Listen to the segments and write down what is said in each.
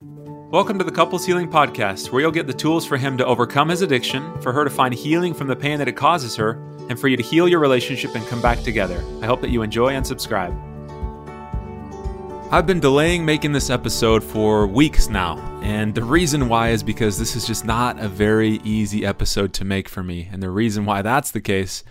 Welcome to the Couples Healing Podcast, where you'll get the tools for him to overcome his addiction, for her to find healing from the pain that it causes her, and for you to heal your relationship and come back together. I hope that you enjoy and subscribe. I've been delaying making this episode for weeks now, and the reason why is because this is just not a very easy episode to make for me. And the reason why that's the case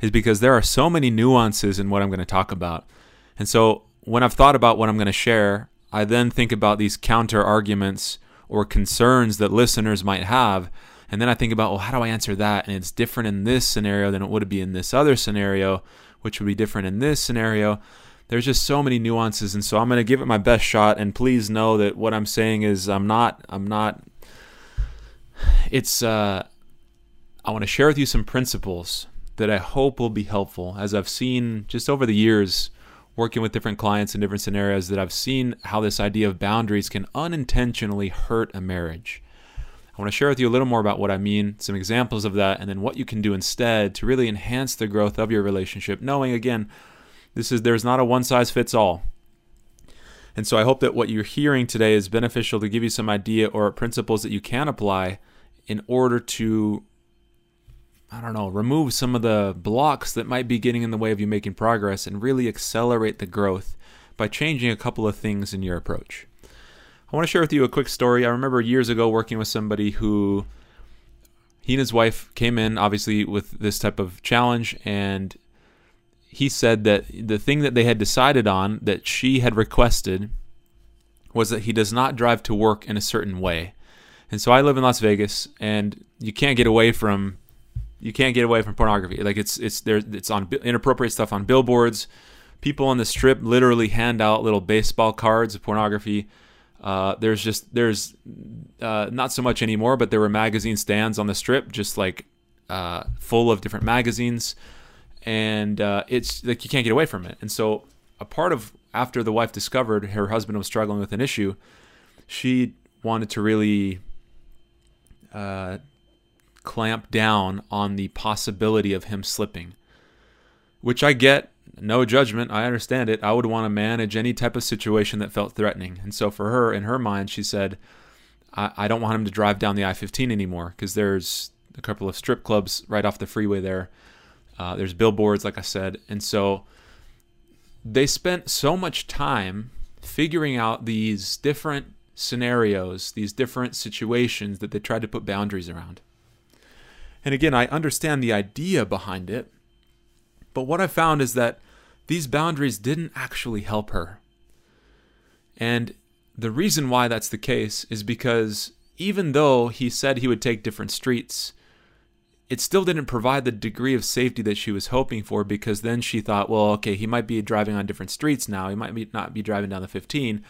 is because there are so many nuances in what I'm going to talk about. And so when I've thought about what I'm going to share, I then think about these counter arguments or concerns that listeners might have. And then I think about, well, how do I answer that? And it's different in this scenario than it would be in this other scenario, which would be different in this scenario there's just so many nuances and so i'm going to give it my best shot and please know that what i'm saying is i'm not i'm not it's uh i want to share with you some principles that i hope will be helpful as i've seen just over the years working with different clients in different scenarios that i've seen how this idea of boundaries can unintentionally hurt a marriage I want to share with you a little more about what I mean, some examples of that, and then what you can do instead to really enhance the growth of your relationship, knowing again this is there's not a one size fits all. And so I hope that what you're hearing today is beneficial to give you some idea or principles that you can apply in order to I don't know, remove some of the blocks that might be getting in the way of you making progress and really accelerate the growth by changing a couple of things in your approach. I want to share with you a quick story. I remember years ago working with somebody who he and his wife came in obviously with this type of challenge and he said that the thing that they had decided on that she had requested was that he does not drive to work in a certain way. And so I live in Las Vegas, and you can't get away from you can't get away from pornography. Like it's it's there it's on inappropriate stuff on billboards. People on the strip literally hand out little baseball cards of pornography. Uh, there's just there's uh, not so much anymore, but there were magazine stands on the strip, just like uh, full of different magazines and uh, it's like you can't get away from it. And so, a part of after the wife discovered her husband was struggling with an issue, she wanted to really uh, clamp down on the possibility of him slipping, which I get. No judgment. I understand it. I would want to manage any type of situation that felt threatening. And so, for her, in her mind, she said, I, I don't want him to drive down the I 15 anymore because there's a couple of strip clubs right off the freeway there uh, there's billboards, like I said. And so they spent so much time figuring out these different scenarios, these different situations that they tried to put boundaries around. And again, I understand the idea behind it, but what I found is that these boundaries didn't actually help her. And the reason why that's the case is because even though he said he would take different streets, it still didn't provide the degree of safety that she was hoping for because then she thought, well, okay, he might be driving on different streets now. He might be, not be driving down the 15.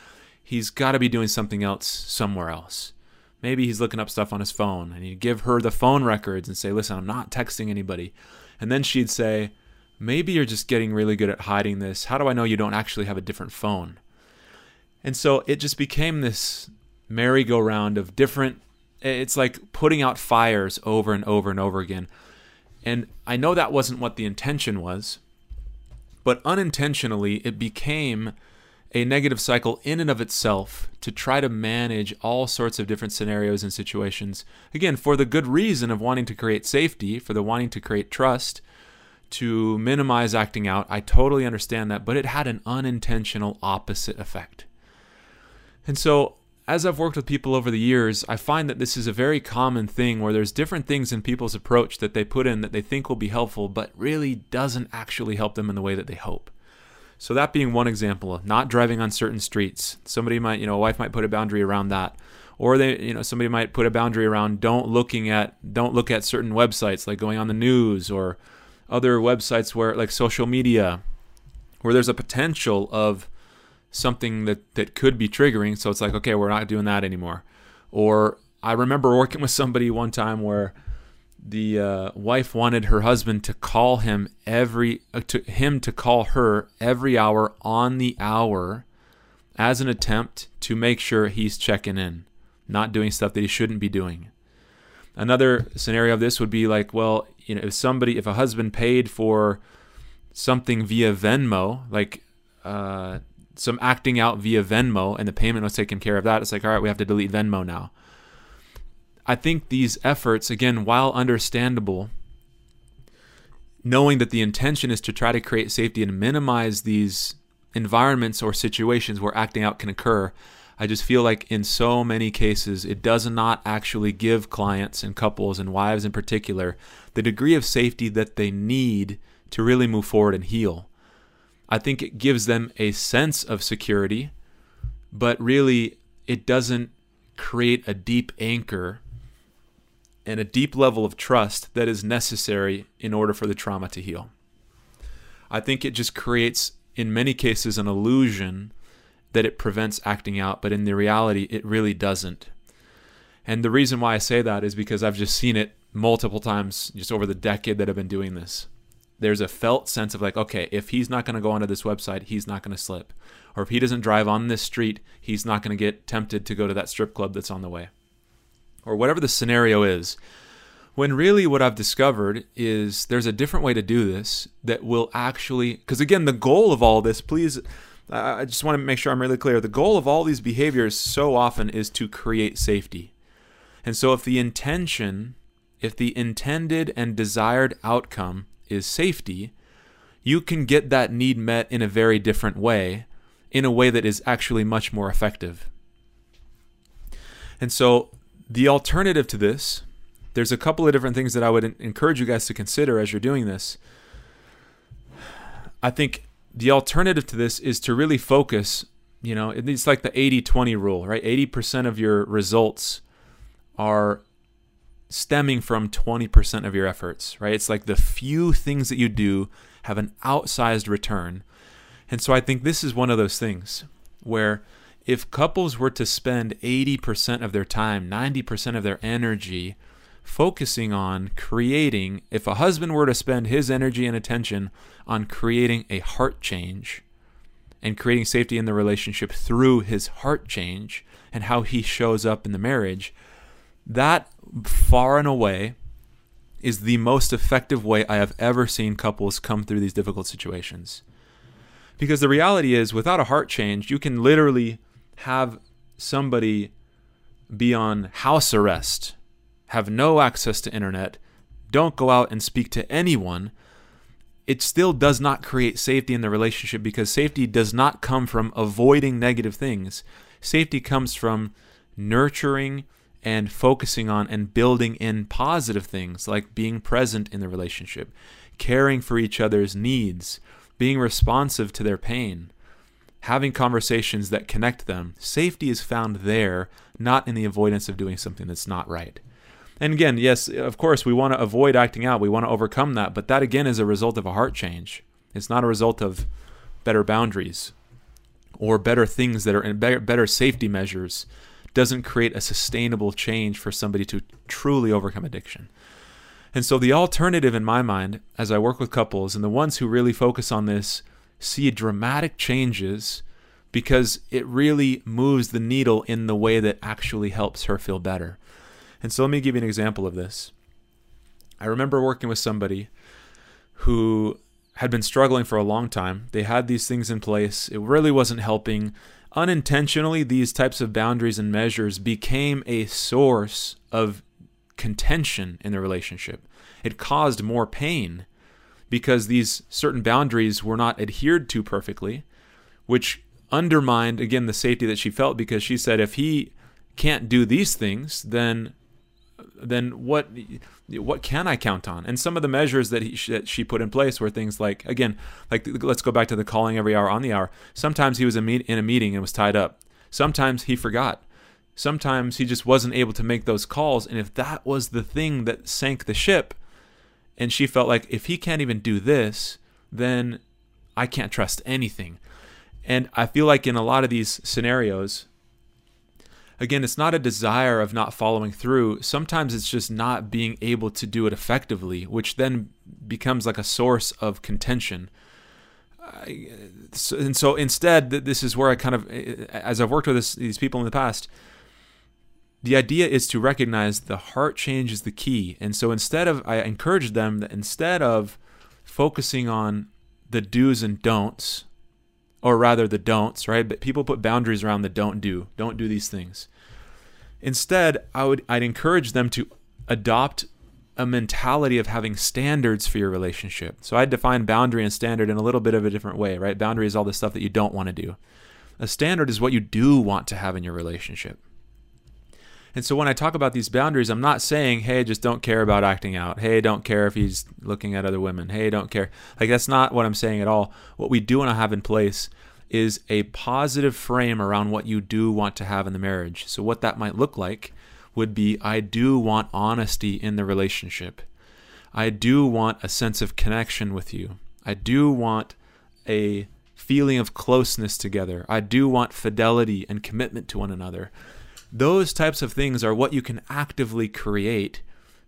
He's got to be doing something else somewhere else. Maybe he's looking up stuff on his phone and you give her the phone records and say, listen, I'm not texting anybody. And then she'd say, maybe you're just getting really good at hiding this. How do I know you don't actually have a different phone? And so it just became this merry-go-round of different it's like putting out fires over and over and over again. And I know that wasn't what the intention was, but unintentionally it became a negative cycle in and of itself to try to manage all sorts of different scenarios and situations. Again, for the good reason of wanting to create safety, for the wanting to create trust, to minimize acting out. I totally understand that, but it had an unintentional opposite effect. And so as I've worked with people over the years, I find that this is a very common thing where there's different things in people's approach that they put in that they think will be helpful, but really doesn't actually help them in the way that they hope. So that being one example not driving on certain streets. Somebody might, you know, a wife might put a boundary around that. Or they, you know, somebody might put a boundary around don't looking at don't look at certain websites like going on the news or other websites where like social media where there's a potential of something that that could be triggering so it's like okay we're not doing that anymore or i remember working with somebody one time where the uh, wife wanted her husband to call him every uh, to him to call her every hour on the hour as an attempt to make sure he's checking in not doing stuff that he shouldn't be doing another scenario of this would be like well you know if somebody if a husband paid for something via venmo like uh, some acting out via Venmo and the payment was taken care of that, it's like, all right, we have to delete Venmo now. I think these efforts, again, while understandable, knowing that the intention is to try to create safety and minimize these environments or situations where acting out can occur, I just feel like in so many cases, it does not actually give clients and couples and wives in particular the degree of safety that they need to really move forward and heal. I think it gives them a sense of security, but really it doesn't create a deep anchor and a deep level of trust that is necessary in order for the trauma to heal. I think it just creates, in many cases, an illusion that it prevents acting out, but in the reality, it really doesn't. And the reason why I say that is because I've just seen it multiple times just over the decade that I've been doing this there's a felt sense of like, okay, if he's not going to go onto this website, he's not going to slip. Or if he doesn't drive on this street, he's not going to get tempted to go to that strip club that's on the way. Or whatever the scenario is. When really what I've discovered is there's a different way to do this that will actually, because again, the goal of all this, please, I just want to make sure I'm really clear. The goal of all these behaviors so often is to create safety. And so if the intention, if the intended and desired outcome is safety, you can get that need met in a very different way, in a way that is actually much more effective. And so, the alternative to this, there's a couple of different things that I would encourage you guys to consider as you're doing this. I think the alternative to this is to really focus, you know, it's like the 80 20 rule, right? 80% of your results are stemming from 20% of your efforts, right? It's like the few things that you do have an outsized return. And so I think this is one of those things where if couples were to spend 80% of their time, 90% of their energy focusing on creating, if a husband were to spend his energy and attention on creating a heart change and creating safety in the relationship through his heart change and how he shows up in the marriage, that far and away is the most effective way I have ever seen couples come through these difficult situations. Because the reality is, without a heart change, you can literally have somebody be on house arrest, have no access to internet, don't go out and speak to anyone. It still does not create safety in the relationship because safety does not come from avoiding negative things. Safety comes from nurturing and focusing on and building in positive things like being present in the relationship, caring for each other's needs, being responsive to their pain, having conversations that connect them. Safety is found there, not in the avoidance of doing something that's not right. And again, yes, of course, we want to avoid acting out. We want to overcome that. But that, again, is a result of a heart change. It's not a result of better boundaries or better things that are better, better safety measures doesn't create a sustainable change for somebody to truly overcome addiction. And so, the alternative in my mind, as I work with couples, and the ones who really focus on this see dramatic changes because it really moves the needle in the way that actually helps her feel better. And so, let me give you an example of this. I remember working with somebody who had been struggling for a long time. They had these things in place, it really wasn't helping unintentionally, these types of boundaries and measures became a source of contention in the relationship. It caused more pain because these certain boundaries were not adhered to perfectly, which undermined, again, the safety that she felt because she said, if he can't do these things, then then what what can I count on? And some of the measures that, he, that she put in place were things like again, like let's go back to the calling every hour on the hour. Sometimes he was in a meeting and was tied up. Sometimes he forgot. Sometimes he just wasn't able to make those calls. And if that was the thing that sank the ship, and she felt like if he can't even do this, then I can't trust anything. And I feel like in a lot of these scenarios, again, it's not a desire of not following through. Sometimes it's just not being able to do it effectively, which then becomes like a source of contention. and so instead, this is where I kind of, eh, as I've worked with this, these people in the past, the idea is to recognize the heart change is the key. And so instead of, I encourage them that instead of focusing on the do's and don'ts, or rather the don'ts, right? But people put boundaries around the don't do. Don't do these things. Instead, I would I'd encourage them to adopt a mentality of having standards for your relationship. So I define boundary and standard in a little bit of a different way, right? Boundary is all the stuff that you don't want to do. A standard is what you do want to have in your relationship. And so when I talk about these boundaries, I'm not saying, hey, just don't care about acting out. Hey, don't care if he's looking at other women. Hey, don't care. Like, that's not what I'm saying at all. What we do want to have in place is a positive frame around what you do want to have in the marriage. So, what that might look like would be I do want honesty in the relationship. I do want a sense of connection with you. I do want a feeling of closeness together. I do want fidelity and commitment to one another. Those types of things are what you can actively create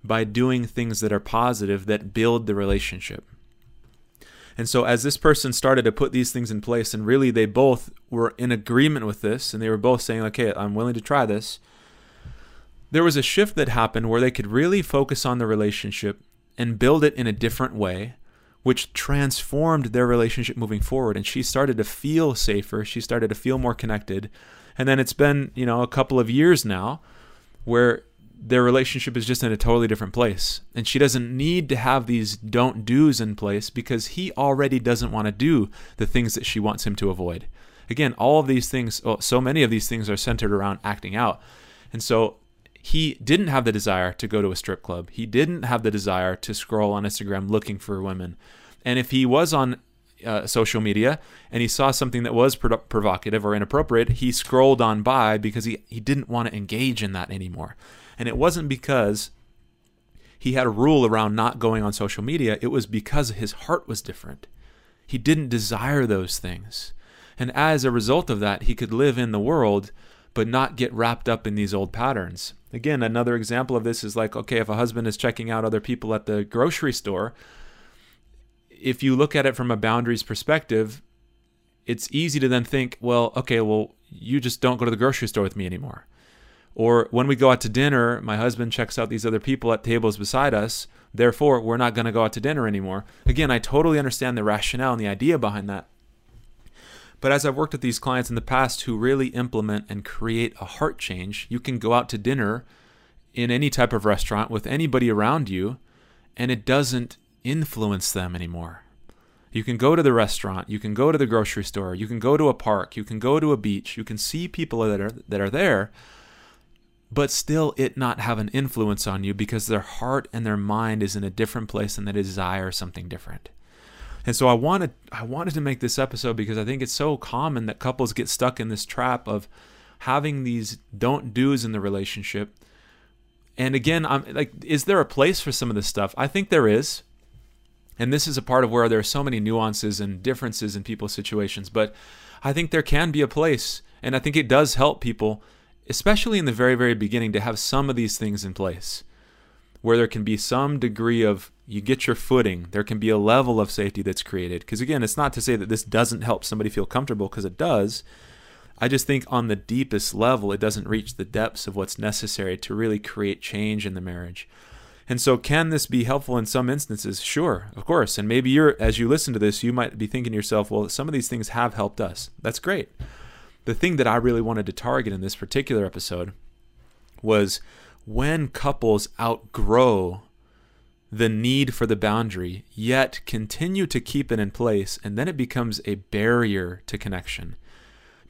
by doing things that are positive that build the relationship. And so, as this person started to put these things in place, and really they both were in agreement with this, and they were both saying, okay, I'm willing to try this, there was a shift that happened where they could really focus on the relationship and build it in a different way, which transformed their relationship moving forward. And she started to feel safer, she started to feel more connected, and then it's been, you know, a couple of years now where their relationship is just in a totally different place. And she doesn't need to have these don't do's in place because he already doesn't want to do the things that she wants him to avoid. Again, all of these things, well, so many of these things are centered around acting out. And so he didn't have the desire to go to a strip club. He didn't have the desire to scroll on Instagram looking for women. And if he was on uh, social media and he saw something that was pro- provocative or inappropriate, he scrolled on by because he, he didn't want to engage in that anymore. And it wasn't because he had a rule around not going on social media, it was because his heart was different. He didn't desire those things. And as a result of that, he could live in the world but not get wrapped up in these old patterns. Again, another example of this is like, okay, if a husband is checking out other people at the grocery store, if you look at it from a boundaries perspective, it's easy to then think, well, okay, well, you just don't go to the grocery store with me anymore. Or when we go out to dinner, my husband checks out these other people at tables beside us. Therefore, we're not going to go out to dinner anymore. Again, I totally understand the rationale and the idea behind that. But as I've worked with these clients in the past who really implement and create a heart change, you can go out to dinner in any type of restaurant with anybody around you, and it doesn't influence them anymore. You can go to the restaurant, you can go to the grocery store, you can go to a park, you can go to a beach, you can see people that are that are there, but still it not have an influence on you because their heart and their mind is in a different place and they desire something different. And so I wanted I wanted to make this episode because I think it's so common that couples get stuck in this trap of having these don't do's in the relationship. And again, I'm like is there a place for some of this stuff? I think there is. And this is a part of where there are so many nuances and differences in people's situations. But I think there can be a place. And I think it does help people, especially in the very, very beginning, to have some of these things in place where there can be some degree of you get your footing. There can be a level of safety that's created. Because again, it's not to say that this doesn't help somebody feel comfortable, because it does. I just think on the deepest level, it doesn't reach the depths of what's necessary to really create change in the marriage. And so, can this be helpful in some instances? Sure, of course. And maybe you're, as you listen to this, you might be thinking to yourself, well, some of these things have helped us. That's great. The thing that I really wanted to target in this particular episode was when couples outgrow the need for the boundary, yet continue to keep it in place, and then it becomes a barrier to connection.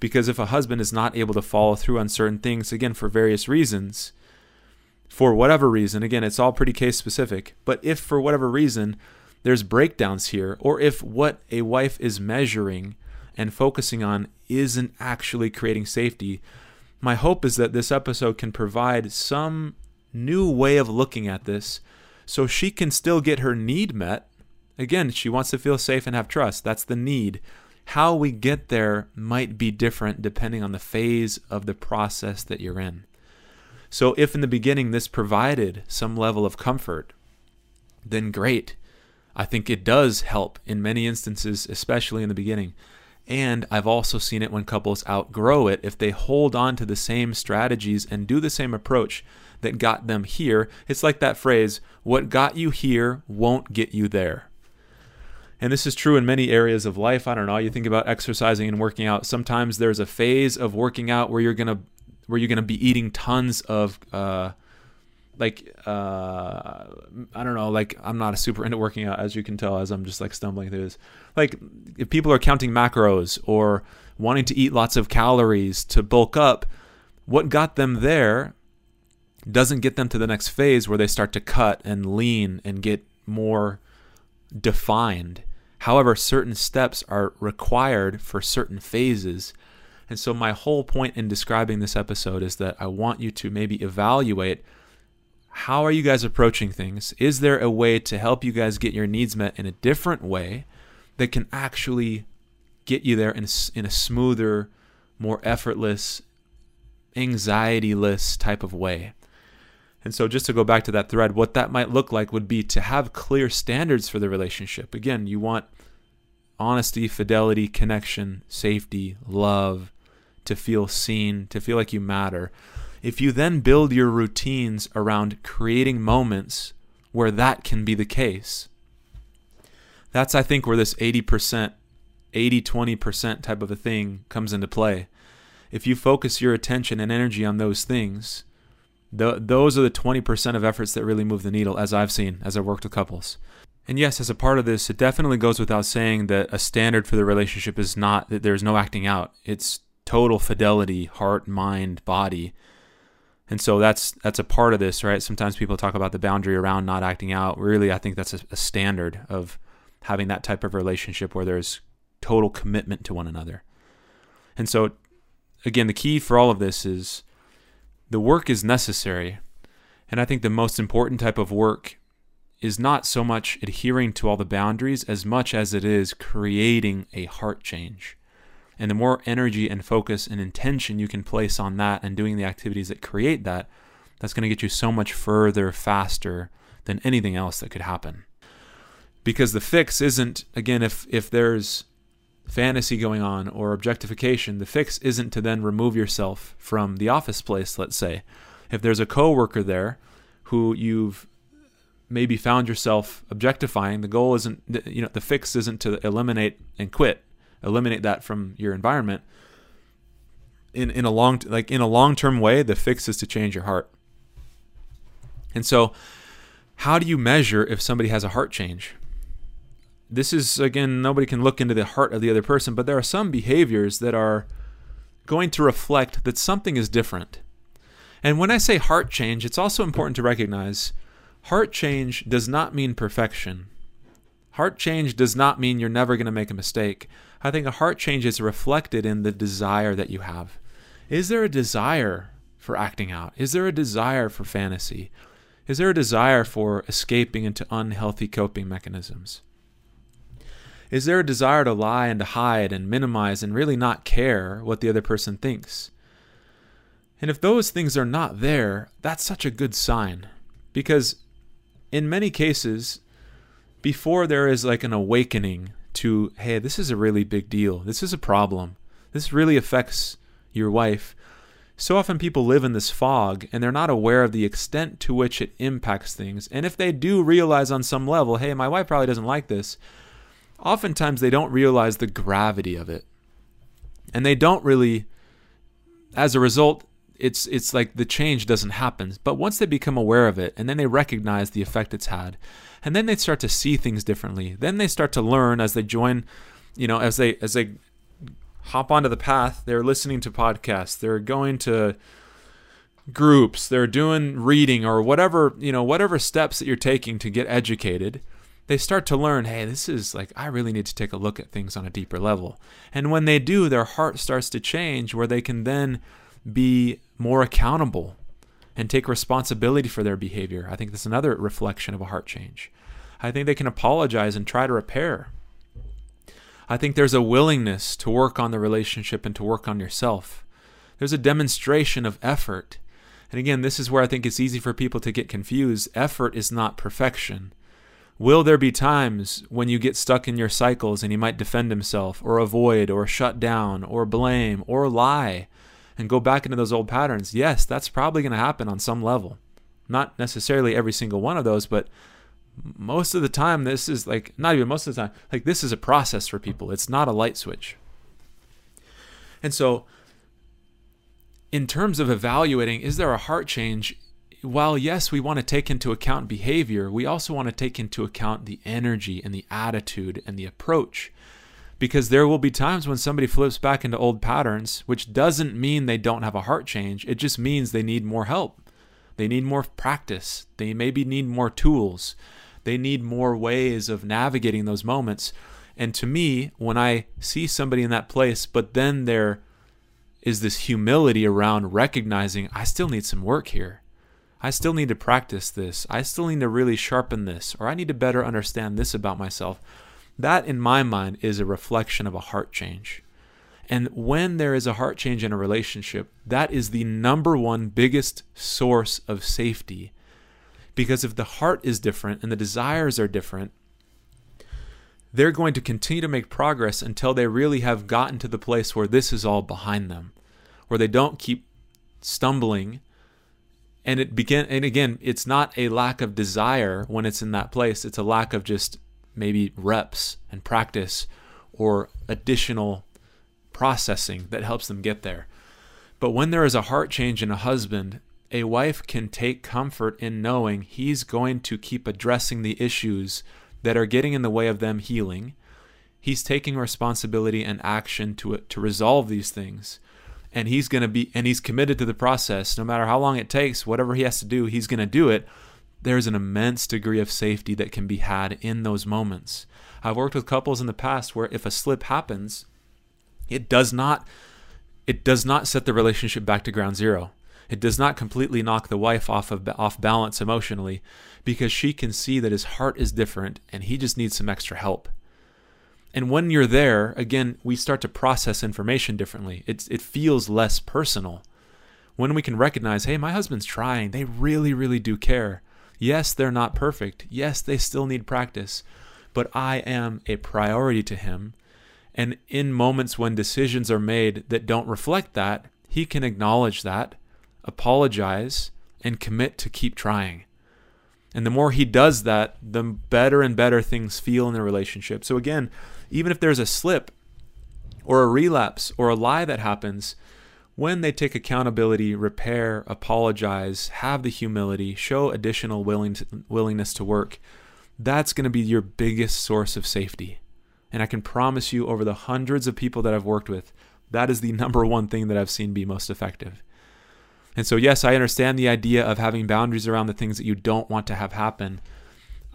Because if a husband is not able to follow through on certain things, again, for various reasons, for whatever reason, again, it's all pretty case specific, but if for whatever reason there's breakdowns here, or if what a wife is measuring and focusing on isn't actually creating safety, my hope is that this episode can provide some new way of looking at this so she can still get her need met. Again, she wants to feel safe and have trust. That's the need. How we get there might be different depending on the phase of the process that you're in. So, if in the beginning this provided some level of comfort, then great. I think it does help in many instances, especially in the beginning. And I've also seen it when couples outgrow it if they hold on to the same strategies and do the same approach that got them here. It's like that phrase, what got you here won't get you there. And this is true in many areas of life. I don't know. You think about exercising and working out. Sometimes there's a phase of working out where you're gonna where you're gonna be eating tons of uh, like uh, I don't know. Like I'm not a super into working out, as you can tell, as I'm just like stumbling through this. Like if people are counting macros or wanting to eat lots of calories to bulk up, what got them there doesn't get them to the next phase where they start to cut and lean and get more defined. However, certain steps are required for certain phases. And so, my whole point in describing this episode is that I want you to maybe evaluate how are you guys approaching things? Is there a way to help you guys get your needs met in a different way that can actually get you there in a, in a smoother, more effortless, anxiety-less type of way? And so, just to go back to that thread, what that might look like would be to have clear standards for the relationship. Again, you want honesty, fidelity, connection, safety, love, to feel seen, to feel like you matter. If you then build your routines around creating moments where that can be the case, that's, I think, where this 80%, 80 20% type of a thing comes into play. If you focus your attention and energy on those things, those are the 20% of efforts that really move the needle, as I've seen, as I've worked with couples. And yes, as a part of this, it definitely goes without saying that a standard for the relationship is not that there's no acting out. It's total fidelity, heart, mind, body. And so that's that's a part of this, right? Sometimes people talk about the boundary around not acting out. Really, I think that's a, a standard of having that type of relationship where there's total commitment to one another. And so again, the key for all of this is the work is necessary. And I think the most important type of work is not so much adhering to all the boundaries as much as it is creating a heart change. And the more energy and focus and intention you can place on that and doing the activities that create that, that's going to get you so much further faster than anything else that could happen. Because the fix isn't, again, if, if there's fantasy going on or objectification, the fix isn't to then remove yourself from the office place, let's say. If there's a coworker there who you've maybe found yourself objectifying, the goal isn't you know the fix isn't to eliminate and quit, eliminate that from your environment. In in a long like in a long-term way, the fix is to change your heart. And so how do you measure if somebody has a heart change? this is again nobody can look into the heart of the other person but there are some behaviors that are going to reflect that something is different and when i say heart change it's also important to recognize heart change does not mean perfection heart change does not mean you're never going to make a mistake i think a heart change is reflected in the desire that you have is there a desire for acting out is there a desire for fantasy is there a desire for escaping into unhealthy coping mechanisms is there a desire to lie and to hide and minimize and really not care what the other person thinks? And if those things are not there, that's such a good sign. Because in many cases, before there is like an awakening to, hey, this is a really big deal, this is a problem, this really affects your wife, so often people live in this fog and they're not aware of the extent to which it impacts things. And if they do realize on some level, hey, my wife probably doesn't like this, oftentimes they don't realize the gravity of it. And they don't really as a result it's it's like the change doesn't happen. But once they become aware of it and then they recognize the effect it's had, and then they start to see things differently. Then they start to learn as they join, you know, as they as they hop onto the path, they're listening to podcasts, they're going to groups, they're doing reading or whatever, you know, whatever steps that you're taking to get educated they start to learn, hey, this is like, I really need to take a look at things on a deeper level. And when they do, their heart starts to change where they can then be more accountable and take responsibility for their behavior. I think that's another reflection of a heart change. I think they can apologize and try to repair. I think there's a willingness to work on the relationship and to work on yourself. There's a demonstration of effort. And again, this is where I think it's easy for people to get confused. Effort is not perfection. Will there be times when you get stuck in your cycles and he might defend himself, or avoid, or shut down, or blame, or lie, and go back into those old patterns? Yes, that's probably going to happen on some level. Not necessarily every single one of those, but most of the time this is like not even most of the time like this is a process for people it's not a light switch and so in terms of evaluating is there a heart change while yes we want to take into account behavior we also want to take into account the energy and the attitude and the approach because there will be times when somebody flips back into old patterns which doesn't mean they don't have a heart change it just means they need more help they need more practice they maybe need more tools they need more ways of navigating those moments. And to me, when I see somebody in that place, but then there is this humility around recognizing I still need some work here. I still need to practice this. I still need to really sharpen this, or I need to better understand this about myself. That, in my mind, is a reflection of a heart change. And when there is a heart change in a relationship, that is the number one biggest source of safety because if the heart is different and the desires are different, they're going to continue to make progress until they really have gotten to the place where this is all behind them, where they don't keep stumbling. And it begin and again, it's not a lack of desire when it's in that place. It's a lack of just maybe reps and practice or additional processing that helps them get there. But when there is a heart change in a husband a wife can take comfort in knowing he's going to keep addressing the issues that are getting in the way of them healing. He's taking responsibility and action to to resolve these things. And he's going to be and he's committed to the process no matter how long it takes, whatever he has to do, he's going to do it. There's an immense degree of safety that can be had in those moments. I've worked with couples in the past where if a slip happens, it does not it does not set the relationship back to ground zero it does not completely knock the wife off of off balance emotionally because she can see that his heart is different and he just needs some extra help. And when you're there, again, we start to process information differently. It's, it feels less personal. When we can recognize, hey, my husband's trying, they really, really do care. Yes, they're not perfect. Yes, they still need practice. But I am a priority to him. And in moments when decisions are made that don't reflect that, he can acknowledge that apologize, and commit to keep trying. And the more he does that, the better and better things feel in the relationship. So, again, even if there's a slip or a relapse or a lie that happens, when they take accountability, repair, apologize, have the humility, show additional willing to, willingness to work, that's going to be your biggest source of safety. And I can promise you, over the hundreds of people that I've worked with, that is the number one thing that I've seen be most effective. And so, yes, I understand the idea of having boundaries around the things that you don't want to have happen.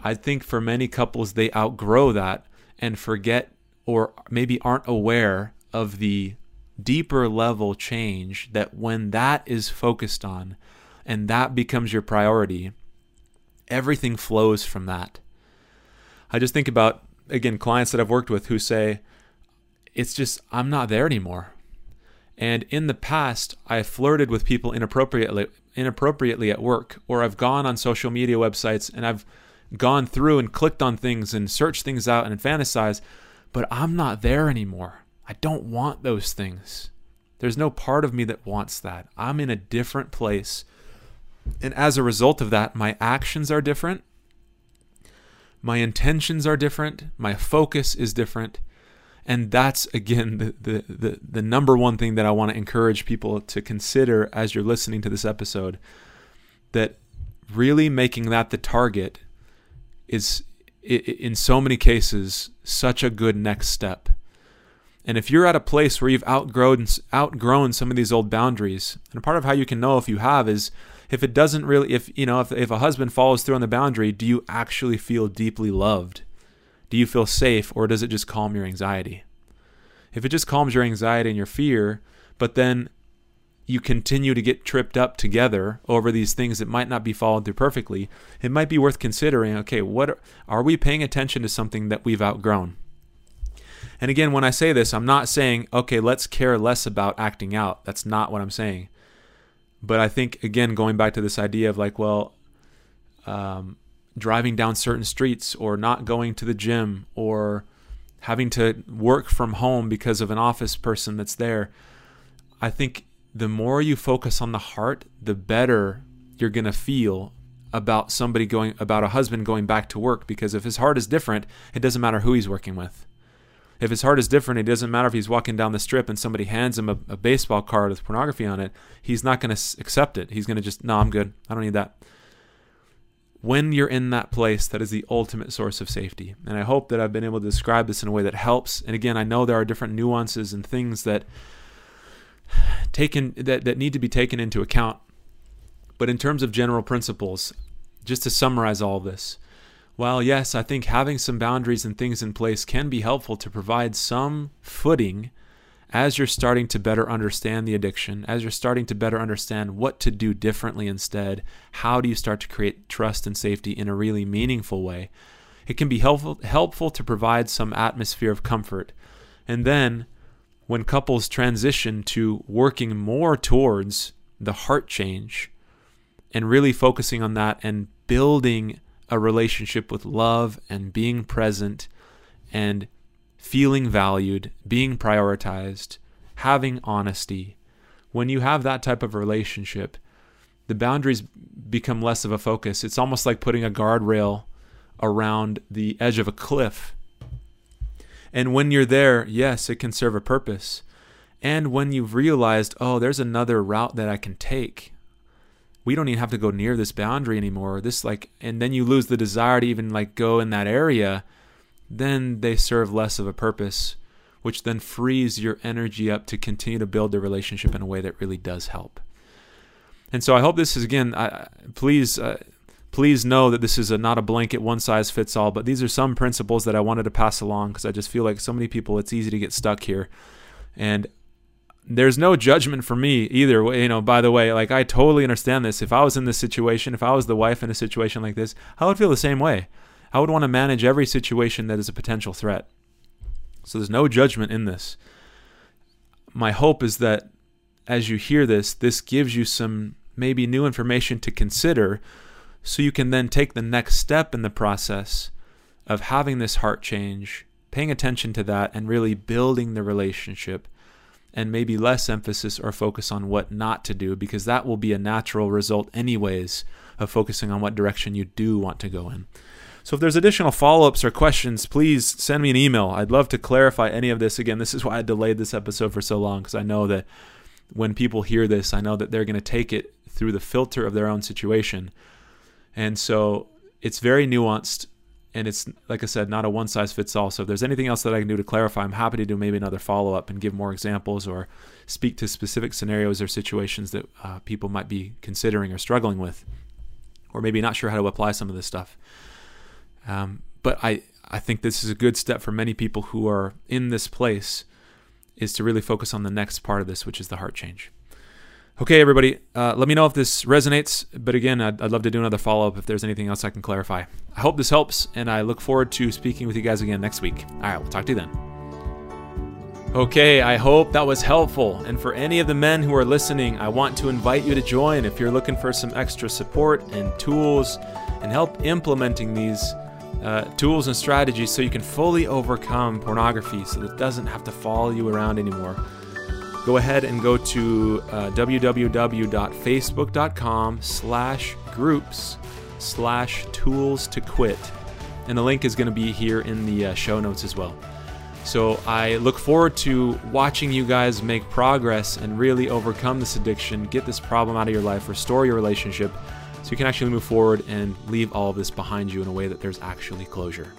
I think for many couples, they outgrow that and forget or maybe aren't aware of the deeper level change that when that is focused on and that becomes your priority, everything flows from that. I just think about, again, clients that I've worked with who say, it's just, I'm not there anymore. And in the past, I flirted with people inappropriately inappropriately at work, or I've gone on social media websites and I've gone through and clicked on things and searched things out and fantasized, but I'm not there anymore. I don't want those things. There's no part of me that wants that. I'm in a different place. And as a result of that, my actions are different. My intentions are different. My focus is different. And that's again the, the, the, the number one thing that I want to encourage people to consider as you're listening to this episode. That really making that the target is in so many cases such a good next step. And if you're at a place where you've outgrown outgrown some of these old boundaries, and part of how you can know if you have is if it doesn't really if you know if, if a husband follows through on the boundary, do you actually feel deeply loved? Do you feel safe or does it just calm your anxiety? If it just calms your anxiety and your fear, but then you continue to get tripped up together over these things that might not be followed through perfectly, it might be worth considering okay, what are, are we paying attention to something that we've outgrown? And again, when I say this, I'm not saying, okay, let's care less about acting out. That's not what I'm saying. But I think, again, going back to this idea of like, well, um, driving down certain streets or not going to the gym or having to work from home because of an office person that's there. I think the more you focus on the heart, the better you're going to feel about somebody going about a husband going back to work because if his heart is different, it doesn't matter who he's working with. If his heart is different, it doesn't matter if he's walking down the strip and somebody hands him a, a baseball card with pornography on it. He's not going to accept it. He's going to just, no, I'm good. I don't need that. When you're in that place, that is the ultimate source of safety. And I hope that I've been able to describe this in a way that helps. And again, I know there are different nuances and things that taken that, that need to be taken into account. But in terms of general principles, just to summarize all this, while yes, I think having some boundaries and things in place can be helpful to provide some footing as you're starting to better understand the addiction, as you're starting to better understand what to do differently instead, how do you start to create trust and safety in a really meaningful way? It can be helpful helpful to provide some atmosphere of comfort. And then when couples transition to working more towards the heart change and really focusing on that and building a relationship with love and being present and feeling valued, being prioritized, having honesty. When you have that type of relationship, the boundaries become less of a focus. It's almost like putting a guardrail around the edge of a cliff. And when you're there, yes, it can serve a purpose. And when you've realized, oh, there's another route that I can take, we don't even have to go near this boundary anymore. This like and then you lose the desire to even like go in that area, then they serve less of a purpose, which then frees your energy up to continue to build the relationship in a way that really does help. And so I hope this is again I, please uh, please know that this is a, not a blanket one size fits all, but these are some principles that I wanted to pass along because I just feel like so many people it's easy to get stuck here. And there's no judgment for me either you know by the way like i totally understand this. If i was in this situation if i was the wife in a situation like this i would feel the same way. I would want to manage every situation that is a potential threat. So there's no judgment in this. My hope is that as you hear this this gives you some maybe new information to consider so you can then take the next step in the process of having this heart change paying attention to that and really building the relationship and maybe less emphasis or focus on what not to do because that will be a natural result, anyways, of focusing on what direction you do want to go in. So if there's additional follow ups or questions, please send me an email. I'd love to clarify any of this. Again, this is why I delayed this episode for so long because I know that when people hear this, I know that they're going to take it through the filter of their own situation. And so it's very nuanced and it's like I said, not a one size fits all. So if there's anything else that I can do to clarify, I'm happy to do maybe another follow up and give more examples or speak to specific scenarios or situations that uh, people might be considering or struggling with, or maybe not sure how to apply some of this stuff. Um, but I I think this is a good step for many people who are in this place, is to really focus on the next part of this, which is the heart change. Okay, everybody, uh, let me know if this resonates. But again, I'd, I'd love to do another follow up if there's anything else I can clarify. I hope this helps, and I look forward to speaking with you guys again next week. All right, we'll talk to you then. Okay, I hope that was helpful. And for any of the men who are listening, I want to invite you to join if you're looking for some extra support and tools and help implementing these uh, tools and strategies so you can fully overcome pornography so that it doesn't have to follow you around anymore go ahead and go to uh, www.facebook.com slash groups slash tools to quit. And the link is going to be here in the uh, show notes as well. So i look forward to watching you guys make progress and really overcome this addiction get this problem out of your life restore your relationship so you can actually move forward and leave all of this behind you in a way that there's actually closure